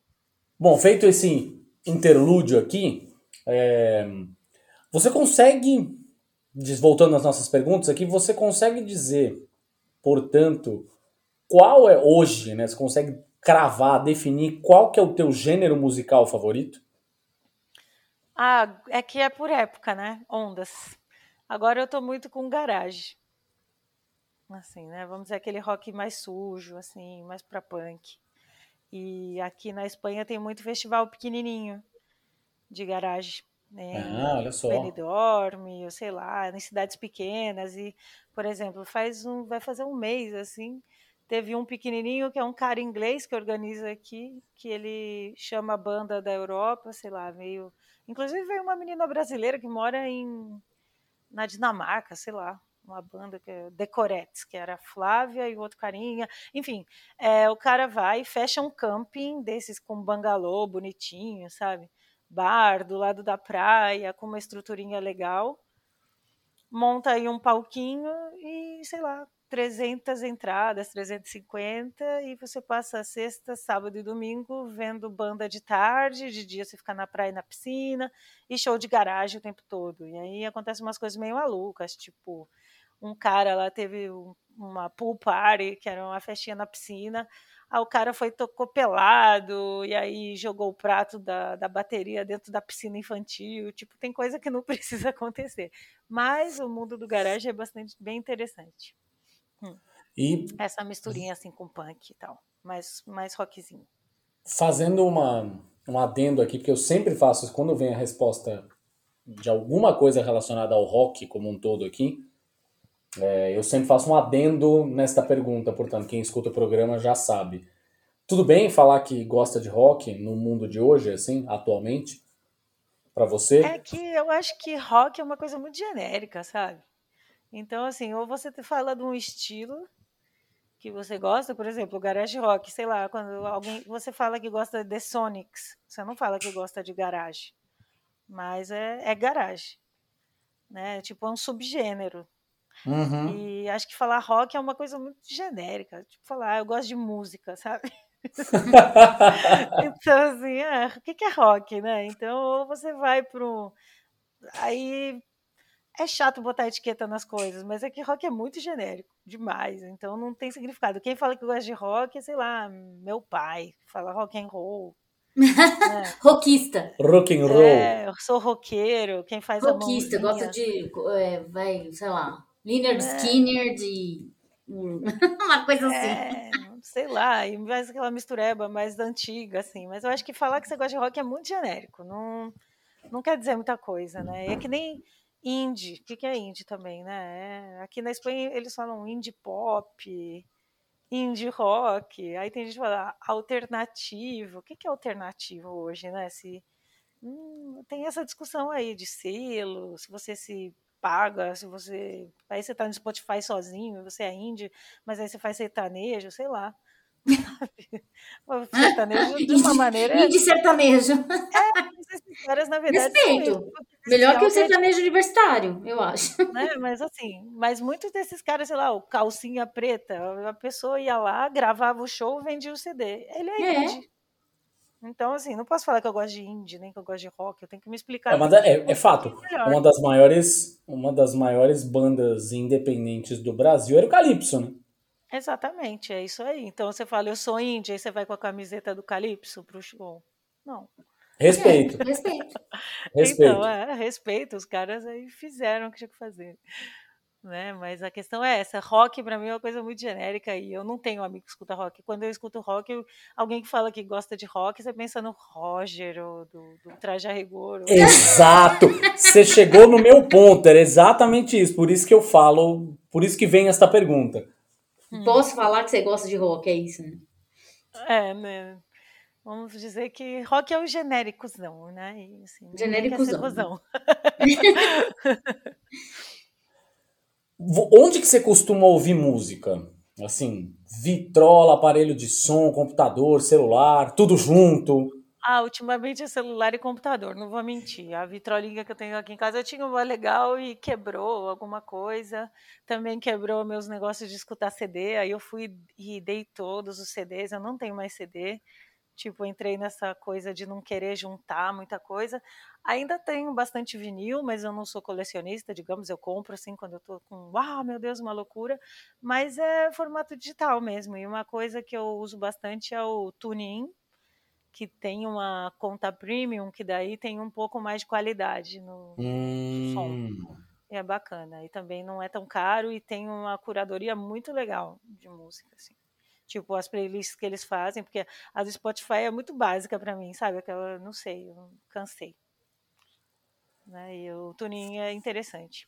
Speaker 3: Bom, feito esse interlúdio aqui, é, você consegue, voltando às nossas perguntas aqui, você consegue dizer, portanto, qual é hoje, né? Você consegue cravar, definir qual que é o teu gênero musical favorito?
Speaker 4: Ah, é que é por época, né? Ondas. Agora eu tô muito com garage. Assim, né? Vamos dizer aquele rock mais sujo, assim, mais pra punk. E aqui na Espanha tem muito festival pequenininho de garagem, né?
Speaker 3: Ah, olha só.
Speaker 4: Benidorm, eu sei lá, em cidades pequenas e, por exemplo, faz um, vai fazer um mês assim, teve um pequenininho que é um cara inglês que organiza aqui, que ele chama a banda da Europa, sei lá, meio, inclusive veio uma menina brasileira que mora em na Dinamarca, sei lá, uma banda que é Decorettes, que era a Flávia e o outro carinha, enfim, é, o cara vai e fecha um camping desses com bangalô bonitinho, sabe? Bar do lado da praia, com uma estruturinha legal. Monta aí um palquinho e, sei lá, 300 entradas, 350, e você passa sexta, sábado e domingo vendo banda de tarde, de dia você fica na praia e na piscina, e show de garagem o tempo todo. E aí acontecem umas coisas meio malucas, tipo, um cara lá teve um- uma pool party, que era uma festinha na piscina, Aí o cara foi tocou pelado e aí jogou o prato da, da bateria dentro da piscina infantil. Tipo, tem coisa que não precisa acontecer. Mas o mundo do garagem é bastante bem interessante.
Speaker 3: E
Speaker 4: Essa misturinha assim com punk e tal. Mais, mais rockzinho.
Speaker 3: fazendo uma, um adendo aqui, porque eu sempre faço, quando vem a resposta de alguma coisa relacionada ao rock como um todo aqui, é, eu sempre faço um adendo nesta pergunta, portanto, quem escuta o programa já sabe. Tudo bem falar que gosta de rock no mundo de hoje, assim, atualmente? Pra você?
Speaker 4: É que eu acho que rock é uma coisa muito genérica, sabe? Então, assim, ou você te fala de um estilo que você gosta, por exemplo, garage rock, sei lá, quando alguém você fala que gosta de Sonics, você não fala que gosta de garagem, mas é, é garagem, né? Tipo, é um subgênero.
Speaker 3: Uhum.
Speaker 4: E acho que falar rock é uma coisa muito genérica, tipo falar, ah, eu gosto de música, sabe? Então, assim, ah, o que que é rock, né? Então, ou você vai pro. Aí é chato botar etiqueta nas coisas, mas é que rock é muito genérico, demais, então não tem significado. Quem fala que gosta de rock é, sei lá, meu pai, fala rock and roll,
Speaker 1: É. Rockista.
Speaker 3: Rock and roll.
Speaker 4: É, eu sou roqueiro, quem faz
Speaker 1: Rockista,
Speaker 4: a
Speaker 1: gosta
Speaker 4: mãozinha.
Speaker 1: de, é, vai, sei lá, Leonard
Speaker 4: É.
Speaker 1: Skinner de... Uma coisa assim.
Speaker 4: É, sei lá, e mais aquela mistureba mais antiga, assim. Mas eu acho que falar que você gosta de rock é muito genérico. Não, não quer dizer muita coisa, né? É que nem indie. O que é indie também, né? É, aqui na Espanha eles falam indie pop, indie rock. Aí tem gente que fala alternativo. O que que é alternativo hoje, né? Se, hum, tem essa discussão aí de selo, se você se paga, se você. Aí você tá no Spotify sozinho, você é indie, mas aí você faz sertanejo, sei lá. Sertanejo, de uma maneira.
Speaker 1: Indie sertanejo.
Speaker 4: Esses caras, na verdade,
Speaker 1: Respeito. Melhor que o sertanejo universitário, eu acho.
Speaker 4: né? Mas assim, mas muitos desses caras, sei lá, o calcinha preta, a pessoa ia lá, gravava o show, vendia o CD. Ele é,
Speaker 1: É.
Speaker 4: indie. Então, assim, não posso falar que eu gosto de indie, nem que eu gosto de rock, eu tenho que me explicar.
Speaker 3: É, mas é, é fato. Uma das maiores, uma das maiores bandas independentes do Brasil era o Calypso, né?
Speaker 4: Exatamente, é isso aí. Então você fala, eu sou indie, aí você vai com a camiseta do Calypso pro show. Não.
Speaker 3: Respeito,
Speaker 1: É, respeito.
Speaker 3: respeito.
Speaker 4: Então, é, respeito, os caras aí fizeram o que tinha que fazer. Né? Mas a questão é essa, rock pra mim é uma coisa muito genérica e eu não tenho amigo que escuta rock. Quando eu escuto rock, eu- alguém que fala que gosta de rock, você pensa no Roger ou do, do Traje a Rigor. ou-
Speaker 3: Exato! Você chegou no meu ponto, era exatamente isso. Por isso que eu falo, por isso que vem esta pergunta.
Speaker 4: Hum.
Speaker 1: Posso falar que você gosta de rock, é isso, né?
Speaker 4: É, né? Vamos dizer que rock é o genéricozão, né? E, assim,
Speaker 1: Genéricozão.
Speaker 3: Onde que você costuma ouvir música? Assim, vitrola, aparelho de som, computador, celular, tudo junto.
Speaker 4: Ah, ultimamente é celular e computador, não vou mentir. A vitrolinha que eu tenho aqui em casa, eu tinha uma legal e quebrou alguma coisa. Também quebrou meus negócios de escutar CD. Aí eu fui e dei todos os CDs. Eu não tenho mais CD. Tipo, entrei nessa coisa de não querer juntar muita coisa. Ainda tenho bastante vinil, mas eu não sou colecionista, digamos, eu compro assim quando eu tô com, uau, meu Deus, uma loucura. Mas é formato digital mesmo. E uma coisa que eu uso bastante é o TuneIn, que tem uma conta premium, que daí tem um pouco mais de qualidade no
Speaker 3: Hum,
Speaker 4: e é bacana. E também não é tão caro e tem uma curadoria muito legal de música, assim. Tipo, as playlists que eles fazem, porque a do Spotify é muito básica pra mim, sabe? Aquela, não sei, eu cansei. Né? E o tuninho é interessante.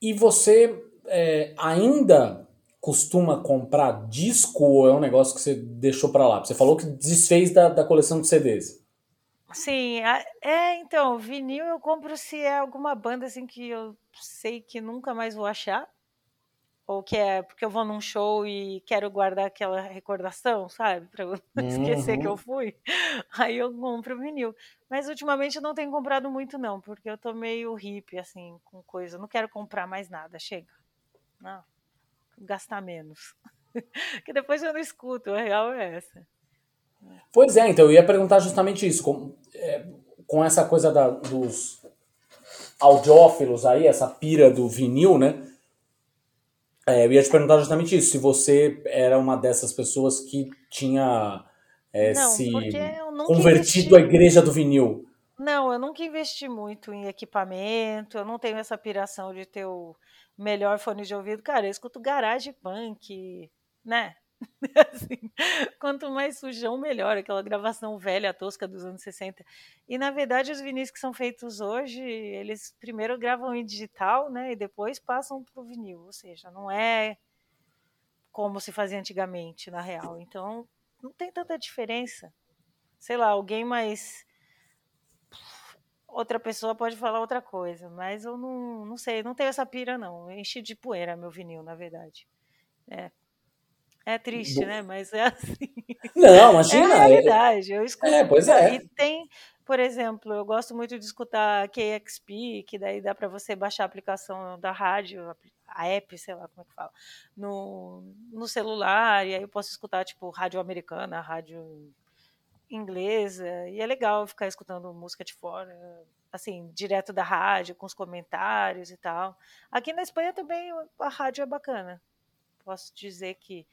Speaker 3: E você é, ainda costuma comprar disco ou é um negócio que você deixou pra lá? Você falou que desfez da, da coleção de CDs.
Speaker 4: Sim, é, então, vinil eu compro se é alguma banda assim que eu sei que nunca mais vou achar. Ou que é porque eu vou num show e quero guardar aquela recordação, sabe? Pra eu não esquecer que eu fui. Aí eu compro vinil. Mas ultimamente eu não tenho comprado muito, não, porque eu tô meio hippie, assim, com coisa. Eu não quero comprar mais nada, chega. Não. Gastar menos. que depois eu não escuto, a real é essa.
Speaker 3: Pois é, então eu ia perguntar justamente isso. Com, é, com essa coisa da- dos audiófilos aí, essa pira do vinil, né? É, eu ia te perguntar justamente isso. Se você era uma dessas pessoas que tinha é,
Speaker 4: Não,
Speaker 3: se convertido à
Speaker 4: investi.
Speaker 3: igreja do vinil.
Speaker 4: Não, eu nunca investi muito em equipamento, eu não tenho essa piração de ter o melhor fone de ouvido. Cara, eu escuto garage punk, né? Assim, quanto mais sujão, melhor. Aquela gravação velha, tosca dos anos 60. E, na verdade, os vinis que são feitos hoje, eles primeiro gravam em digital, né? E depois passam pro vinil. Ou seja, não é como se fazia antigamente, na real. Então, não tem tanta diferença. Sei lá, alguém mais outra pessoa pode falar outra coisa, mas eu não, não sei, não tenho essa pira, não. Enchi de poeira meu vinil, na verdade. É. É triste, né? Mas é assim.
Speaker 3: Não,
Speaker 4: É a
Speaker 3: imagina. é-
Speaker 4: realidade. Eu escuto.
Speaker 3: É, pois é.
Speaker 4: E tem, por exemplo, eu gosto muito de escutar KXP, que daí dá para você baixar a aplicação da rádio, a app, sei lá como é que fala, no, no celular, e aí eu posso escutar, tipo, rádio americana, rádio inglesa, e é legal ficar escutando música de fora, assim, direto da rádio, com os comentários e tal. Aqui na Espanha também a rádio é bacana. Posso dizer que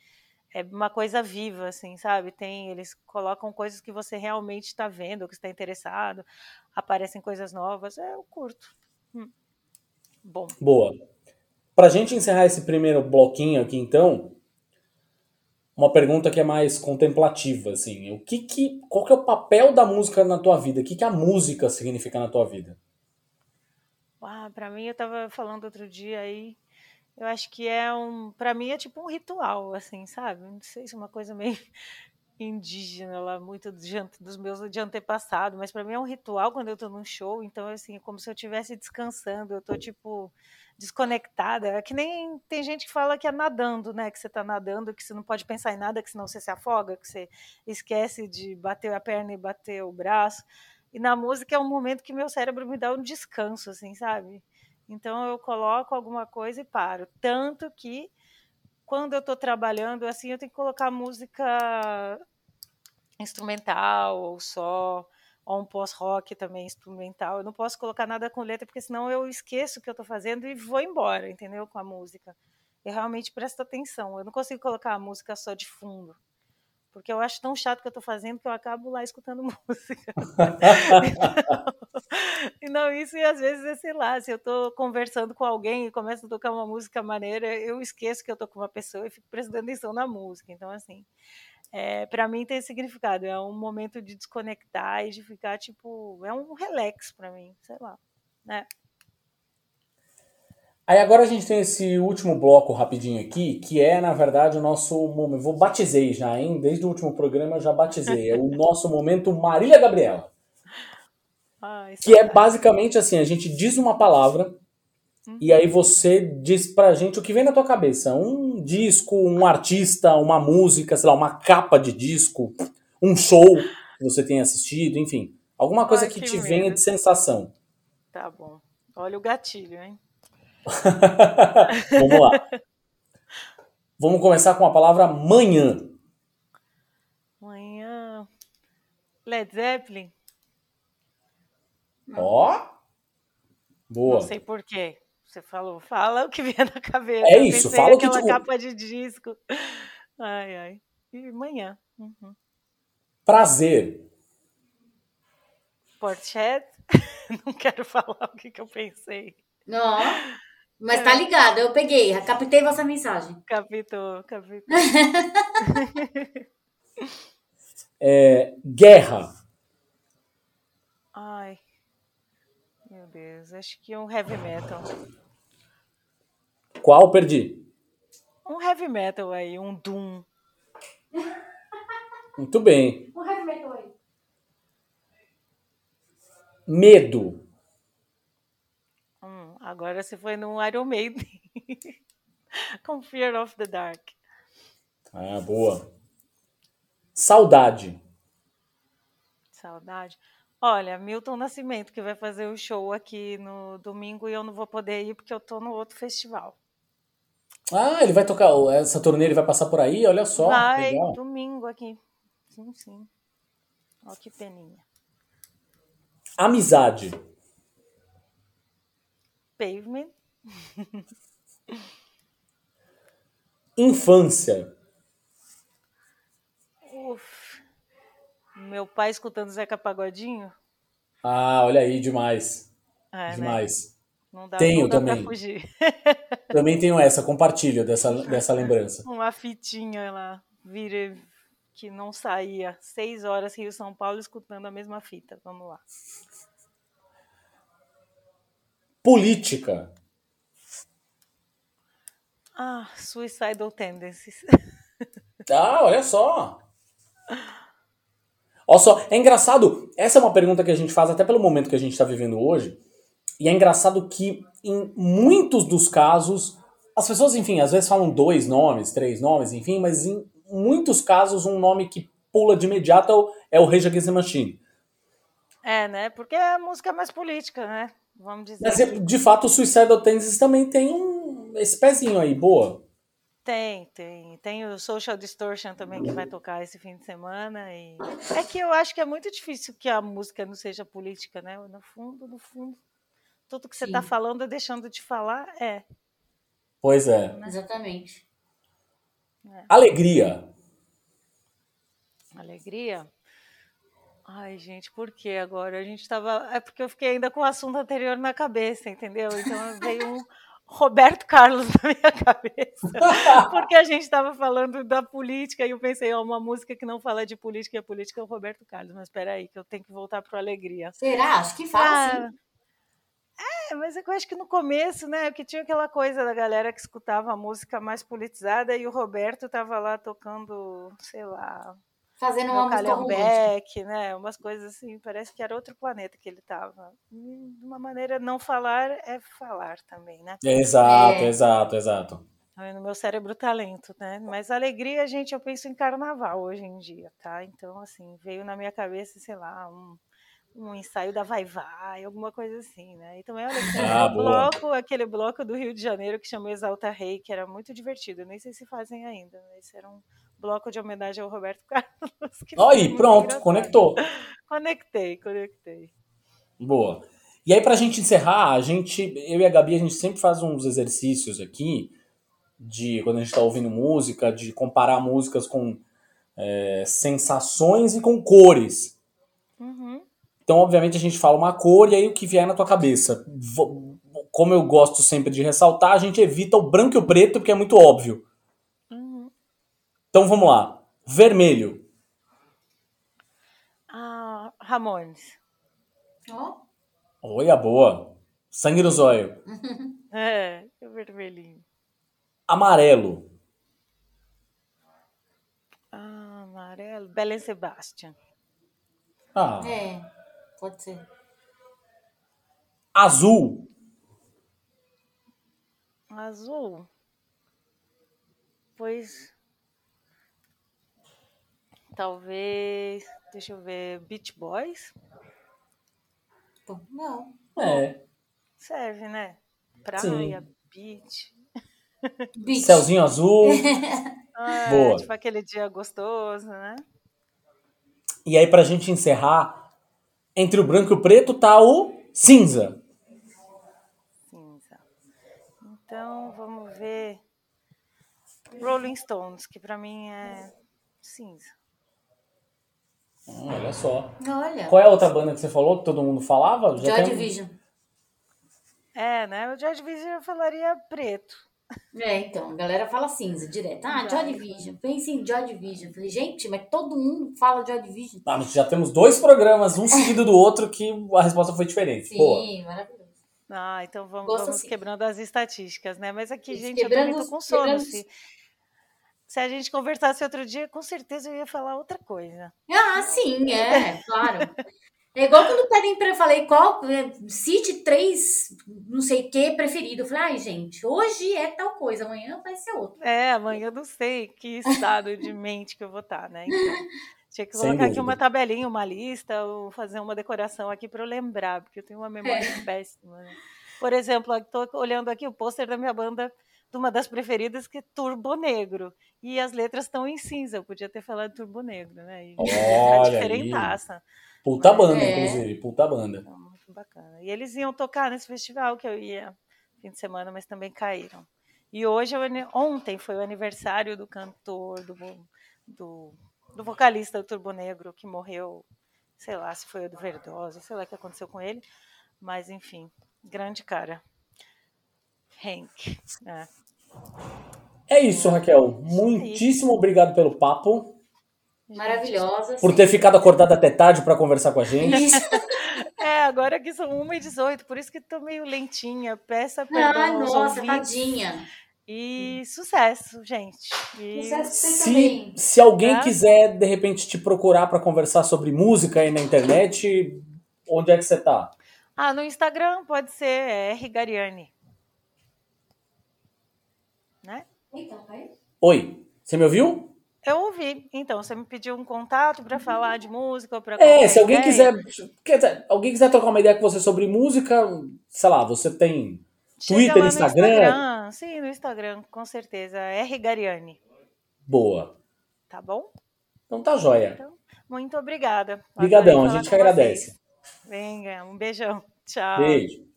Speaker 4: é uma coisa viva, assim, sabe? Tem, eles colocam coisas que você realmente está vendo, que está interessado, aparecem coisas novas, é, eu curto. Hum. Bom.
Speaker 3: Boa. Pra gente encerrar esse primeiro bloquinho aqui, então, uma pergunta que é mais contemplativa, assim. O que que, qual que é o papel da música na tua vida? O que que a música significa na tua vida?
Speaker 4: Ah, para mim eu estava falando outro dia aí, eu acho que é um, para mim é tipo um ritual, assim, sabe? Não sei se é uma coisa meio indígena lá, muito dos meus de antepassado, mas para mim é um ritual quando eu estou num show, então assim, é como se eu estivesse descansando, eu estou tipo desconectada. É que nem tem gente que fala que é nadando, né? Que você está nadando, que você não pode pensar em nada, que senão você se afoga, que você esquece de bater a perna e bater o braço. E na música é um momento que meu cérebro me dá um descanso, assim, sabe? Então eu coloco alguma coisa e paro. Tanto que quando eu estou trabalhando, assim, eu tenho que colocar música instrumental ou só ou um pós-rock também instrumental. Eu não posso colocar nada com letra, porque senão eu esqueço o que eu estou fazendo e vou embora, entendeu? Com a música. Eu realmente presto atenção. Eu não consigo colocar a música só de fundo. Porque eu acho tão chato que eu estou fazendo que eu acabo lá escutando música. e não, isso e às vezes é, sei lá, se eu estou conversando com alguém e começo a tocar uma música maneira, eu esqueço que eu estou com uma pessoa e fico prestando atenção na música. Então, assim, é, para mim tem significado. É um momento de desconectar e de ficar, tipo, é um relax para mim, sei lá, né?
Speaker 3: Aí agora a gente tem esse último bloco rapidinho aqui, que é, na verdade, o nosso momento. Vou batizei já, hein? Desde o último programa eu já batizei. É o nosso momento Marília Gabriela. Que é basicamente assim: a gente diz uma palavra e aí você diz pra gente o que vem na tua cabeça. Um disco, um artista, uma música, sei lá, uma capa de disco, um show que você tenha assistido, enfim. Alguma coisa Ai, que, que, te medo. venha de sensação.
Speaker 4: Tá bom. Olha o gatilho, hein?
Speaker 3: Vamos lá. Vamos começar com a palavra manhã.
Speaker 4: Manhã. Led Zeppelin.
Speaker 3: Ó. Boa.
Speaker 4: Não sei porquê. Você falou, fala o que vier na cabeça.
Speaker 3: É isso, fala o que
Speaker 4: aquela capa de disco. Ai, ai. E manhã. Uhum.
Speaker 3: Prazer.
Speaker 4: Porchet. Não quero falar o que, que eu pensei.
Speaker 1: Não, mas tá ligado, eu peguei, captei vossa mensagem.
Speaker 4: Captou, captou.
Speaker 3: é, guerra.
Speaker 4: Ai, meu Deus, acho que um heavy metal.
Speaker 3: Qual perdi?
Speaker 4: Um heavy metal aí, um doom.
Speaker 3: Muito bem.
Speaker 1: Um heavy metal aí.
Speaker 3: Medo.
Speaker 4: Agora você foi no Iron Maiden. Com Fear of the Dark.
Speaker 3: Ah, boa. Saudade.
Speaker 4: Saudade. Olha, Milton Nascimento, que vai fazer o show aqui no domingo e eu não vou poder ir porque eu tô no outro festival.
Speaker 3: Ah, ele vai tocar. Essa turnê ele vai passar por aí? Olha só.
Speaker 4: Vai, legal. domingo aqui. Sim, sim. Olha que peninha.
Speaker 3: Amizade.
Speaker 4: Pavement.
Speaker 3: Infância.
Speaker 4: Meu pai escutando Zeca Pagodinho?
Speaker 3: Ah, olha aí, demais.
Speaker 4: É, né?
Speaker 3: demais.
Speaker 4: Né? Não dá,
Speaker 3: tenho
Speaker 4: não dá
Speaker 3: também.
Speaker 4: fugir.
Speaker 3: também tenho essa, compartilho dessa, dessa lembrança.
Speaker 4: Uma fitinha lá, vira que não saía. Seis horas Rio São Paulo escutando a mesma fita. Vamos lá.
Speaker 3: Política.
Speaker 4: Ah, Suicidal Tendencies.
Speaker 3: Ah, olha só. Olha só, é engraçado, essa é uma pergunta que a gente faz até pelo momento que a gente está vivendo hoje, e é engraçado que em muitos dos casos, as pessoas, enfim, às vezes falam dois nomes, três nomes, enfim, mas em muitos casos um nome que pula de imediato é o Rage Against the Machine.
Speaker 4: É, né? Porque é a música mais política, né? Vamos dizer.
Speaker 3: Mas, de fato, o Suicidal Tendencies também tem um, esse pezinho aí, boa.
Speaker 4: Tem, tem. Tem o Social Distortion também que vai tocar esse fim de semana. E... É que eu acho que é muito difícil que a música não seja política, né? No fundo, no fundo, tudo que você está falando, deixando de falar, é.
Speaker 3: Pois é.
Speaker 1: Exatamente.
Speaker 3: Alegria.
Speaker 4: Alegria? Ai, gente, por que agora? A gente tava. É porque eu fiquei ainda com o assunto anterior na cabeça, entendeu? Então veio um Roberto Carlos na minha cabeça. Porque a gente estava falando da política e eu pensei, ó, uma música que não fala de política e a política é o Roberto Carlos. Mas espera aí, que eu tenho que voltar para Alegria.
Speaker 1: Será? Acho que fala,
Speaker 4: Ah, É, mas eu acho que no começo, né, que tinha aquela coisa da galera que escutava a música mais politizada e o Roberto tava lá tocando, sei lá,
Speaker 1: Fazendo uma música
Speaker 4: calhambeque, né, umas coisas assim, parece que era outro planeta que ele tava. E, De uma maneira, não falar é falar também, né?
Speaker 3: Exato,
Speaker 1: É.
Speaker 3: exato, exato.
Speaker 4: Aí No meu cérebro tá lento, né? Mas alegria, gente, eu penso em carnaval hoje em dia, tá? Então, assim, veio na minha cabeça, sei lá, um, um ensaio da Vai Vai, alguma coisa assim, né? E também, olha,
Speaker 3: Ah,
Speaker 4: bloco, aquele bloco do Rio de Janeiro que chamou Exalta Rei, que era muito divertido. Eu nem sei se fazem ainda, mas era um bloco de homenagem ao Roberto Carlos.
Speaker 3: Aí, pronto,
Speaker 4: engraçado.
Speaker 3: conectou.
Speaker 4: Conectei, conectei.
Speaker 3: Boa. E aí, pra gente encerrar, a gente, eu e a Gabi, a gente sempre faz uns exercícios aqui de quando a gente tá ouvindo música, de comparar músicas com é, sensações e com cores.
Speaker 4: Uhum.
Speaker 3: Então, obviamente, a gente fala uma cor e aí o que vier na tua cabeça. Como eu gosto sempre de ressaltar, a gente evita o branco e o preto, porque é muito óbvio. Então vamos lá. Vermelho.
Speaker 4: Ah, Ramones.
Speaker 1: Ó,
Speaker 3: Olha, boa. Sangue no zóio.
Speaker 4: É, o vermelhinho.
Speaker 3: Amarelo.
Speaker 4: Ah, amarelo. Belen Sebastian.
Speaker 3: Ah.
Speaker 1: é, pode ser.
Speaker 3: Azul.
Speaker 4: Azul. Pois. Talvez. Deixa eu ver. Beach Boys?
Speaker 1: Bom, não.
Speaker 3: É.
Speaker 4: Serve, né?
Speaker 3: Sim.
Speaker 4: Praia, beach.
Speaker 1: Beach.
Speaker 3: Céuzinho azul.
Speaker 4: Ah,
Speaker 3: Boa.
Speaker 4: Tipo aquele dia gostoso, né?
Speaker 3: E aí, pra gente encerrar, entre o branco e o preto tá o cinza.
Speaker 4: Cinza. Então, vamos ver. Rolling Stones, que pra mim é cinza.
Speaker 3: Hum, olha só.
Speaker 1: Olha.
Speaker 3: Qual é a outra banda que você falou que todo mundo falava? Já
Speaker 1: Joy
Speaker 3: tem-
Speaker 1: Division.
Speaker 4: É, né? O George Vision eu falaria preto.
Speaker 1: É, então, a galera fala cinza direto. Ah, Joy Division. Pensa em Joy Division. Falei, gente, mas todo mundo fala Joy Division.
Speaker 3: Ah, mas já temos dois programas, um seguido do outro, que a resposta foi diferente. Pô,
Speaker 1: Sim, maravilhoso.
Speaker 4: Ah, então vamos, vamos
Speaker 1: assim.
Speaker 4: quebrando as estatísticas, né? Mas aqui,
Speaker 1: Isso,
Speaker 4: gente, eu
Speaker 1: quebrando
Speaker 4: também
Speaker 1: os-
Speaker 4: tô com sono.
Speaker 1: quebrando
Speaker 4: Se, se a gente conversasse outro dia, com certeza eu ia falar outra coisa.
Speaker 1: Ah, sim, é, claro. É igual quando pedem eu falei qual, é, cite três, não sei o que, preferido. Eu falei, ai, gente, hoje é tal coisa, amanhã vai ser outro.
Speaker 4: É, amanhã eu não sei que estado de mente que eu vou estar, né? Então, tinha que colocar aqui uma tabelinha, uma lista, ou fazer uma decoração aqui para eu lembrar, porque eu tenho uma memória péssima. né? Por exemplo, estou olhando aqui o pôster da minha banda, de uma das preferidas, que é Turbo Negro. E as letras estão em cinza, eu podia ter falado Turbo Negro, né? E
Speaker 3: Olha
Speaker 4: a
Speaker 3: aí.
Speaker 4: diferentaça.
Speaker 3: puta banda,
Speaker 1: É.
Speaker 3: inclusive. Puta banda.
Speaker 4: Então, muito bacana. E eles iam tocar nesse festival que eu ia fim de semana, mas também caíram. E hoje, é ontem foi o aniversário do cantor, do, do, do vocalista do Turbo Negro, que morreu, sei lá se foi overdose, sei lá o que aconteceu com ele, mas enfim, grande cara. Hank. É.
Speaker 3: É isso, Raquel. Muitíssimo obrigado pelo papo.
Speaker 1: Maravilhosa.
Speaker 3: Por ter ficado acordado até tarde pra conversar com a gente.
Speaker 4: É, agora que são 1h18, por isso que tô meio lentinha. Peça
Speaker 1: Ah,
Speaker 4: perdão aos
Speaker 1: nossa,
Speaker 4: ouvintes.
Speaker 1: tadinha.
Speaker 4: E sucesso, gente. E
Speaker 1: Sucesso
Speaker 3: Se,
Speaker 1: também.
Speaker 3: se alguém
Speaker 4: Tá?
Speaker 3: quiser, de repente, te procurar pra conversar sobre música aí na internet, onde é que você tá?
Speaker 4: Ah, no Instagram pode ser é R Gariani. Né?
Speaker 3: Oi, você me ouviu?
Speaker 4: Eu ouvi. Então, você me pediu um contato para falar de música ou para
Speaker 3: É, se alguém quiser, quer dizer, alguém quiser trocar uma ideia com você sobre música, sei lá, você tem Twitter, Instagram?
Speaker 4: Sim, no Instagram, com certeza. R Gariani,
Speaker 3: boa.
Speaker 4: tá bom?
Speaker 3: Então tá joia.
Speaker 4: Muito obrigada.
Speaker 3: Obrigadão, a gente que agradece.
Speaker 4: vocês. Venga, um beijão. Tchau.
Speaker 3: Beijo.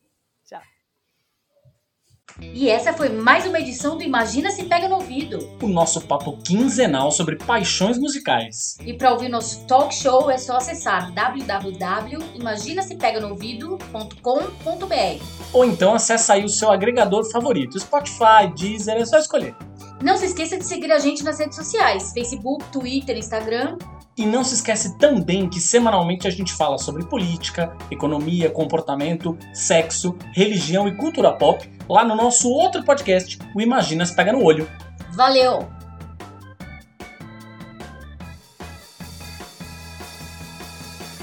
Speaker 1: E essa foi mais uma edição do Imagina se Pega no Ouvido.
Speaker 3: O nosso papo quinzenal sobre paixões musicais.
Speaker 1: E para ouvir nosso talk show é só acessar www.imaginasepeganoouvido.com.br.
Speaker 3: Ou então acessa aí o seu agregador favorito, Spotify, Deezer, é só escolher.
Speaker 1: Não se esqueça de seguir a gente nas redes sociais, Facebook, Twitter, Instagram.
Speaker 3: E não se esquece também que semanalmente a gente fala sobre política, economia, comportamento, sexo, religião e cultura pop lá no nosso outro podcast, o Imaginas Pega no Olho.
Speaker 1: Valeu!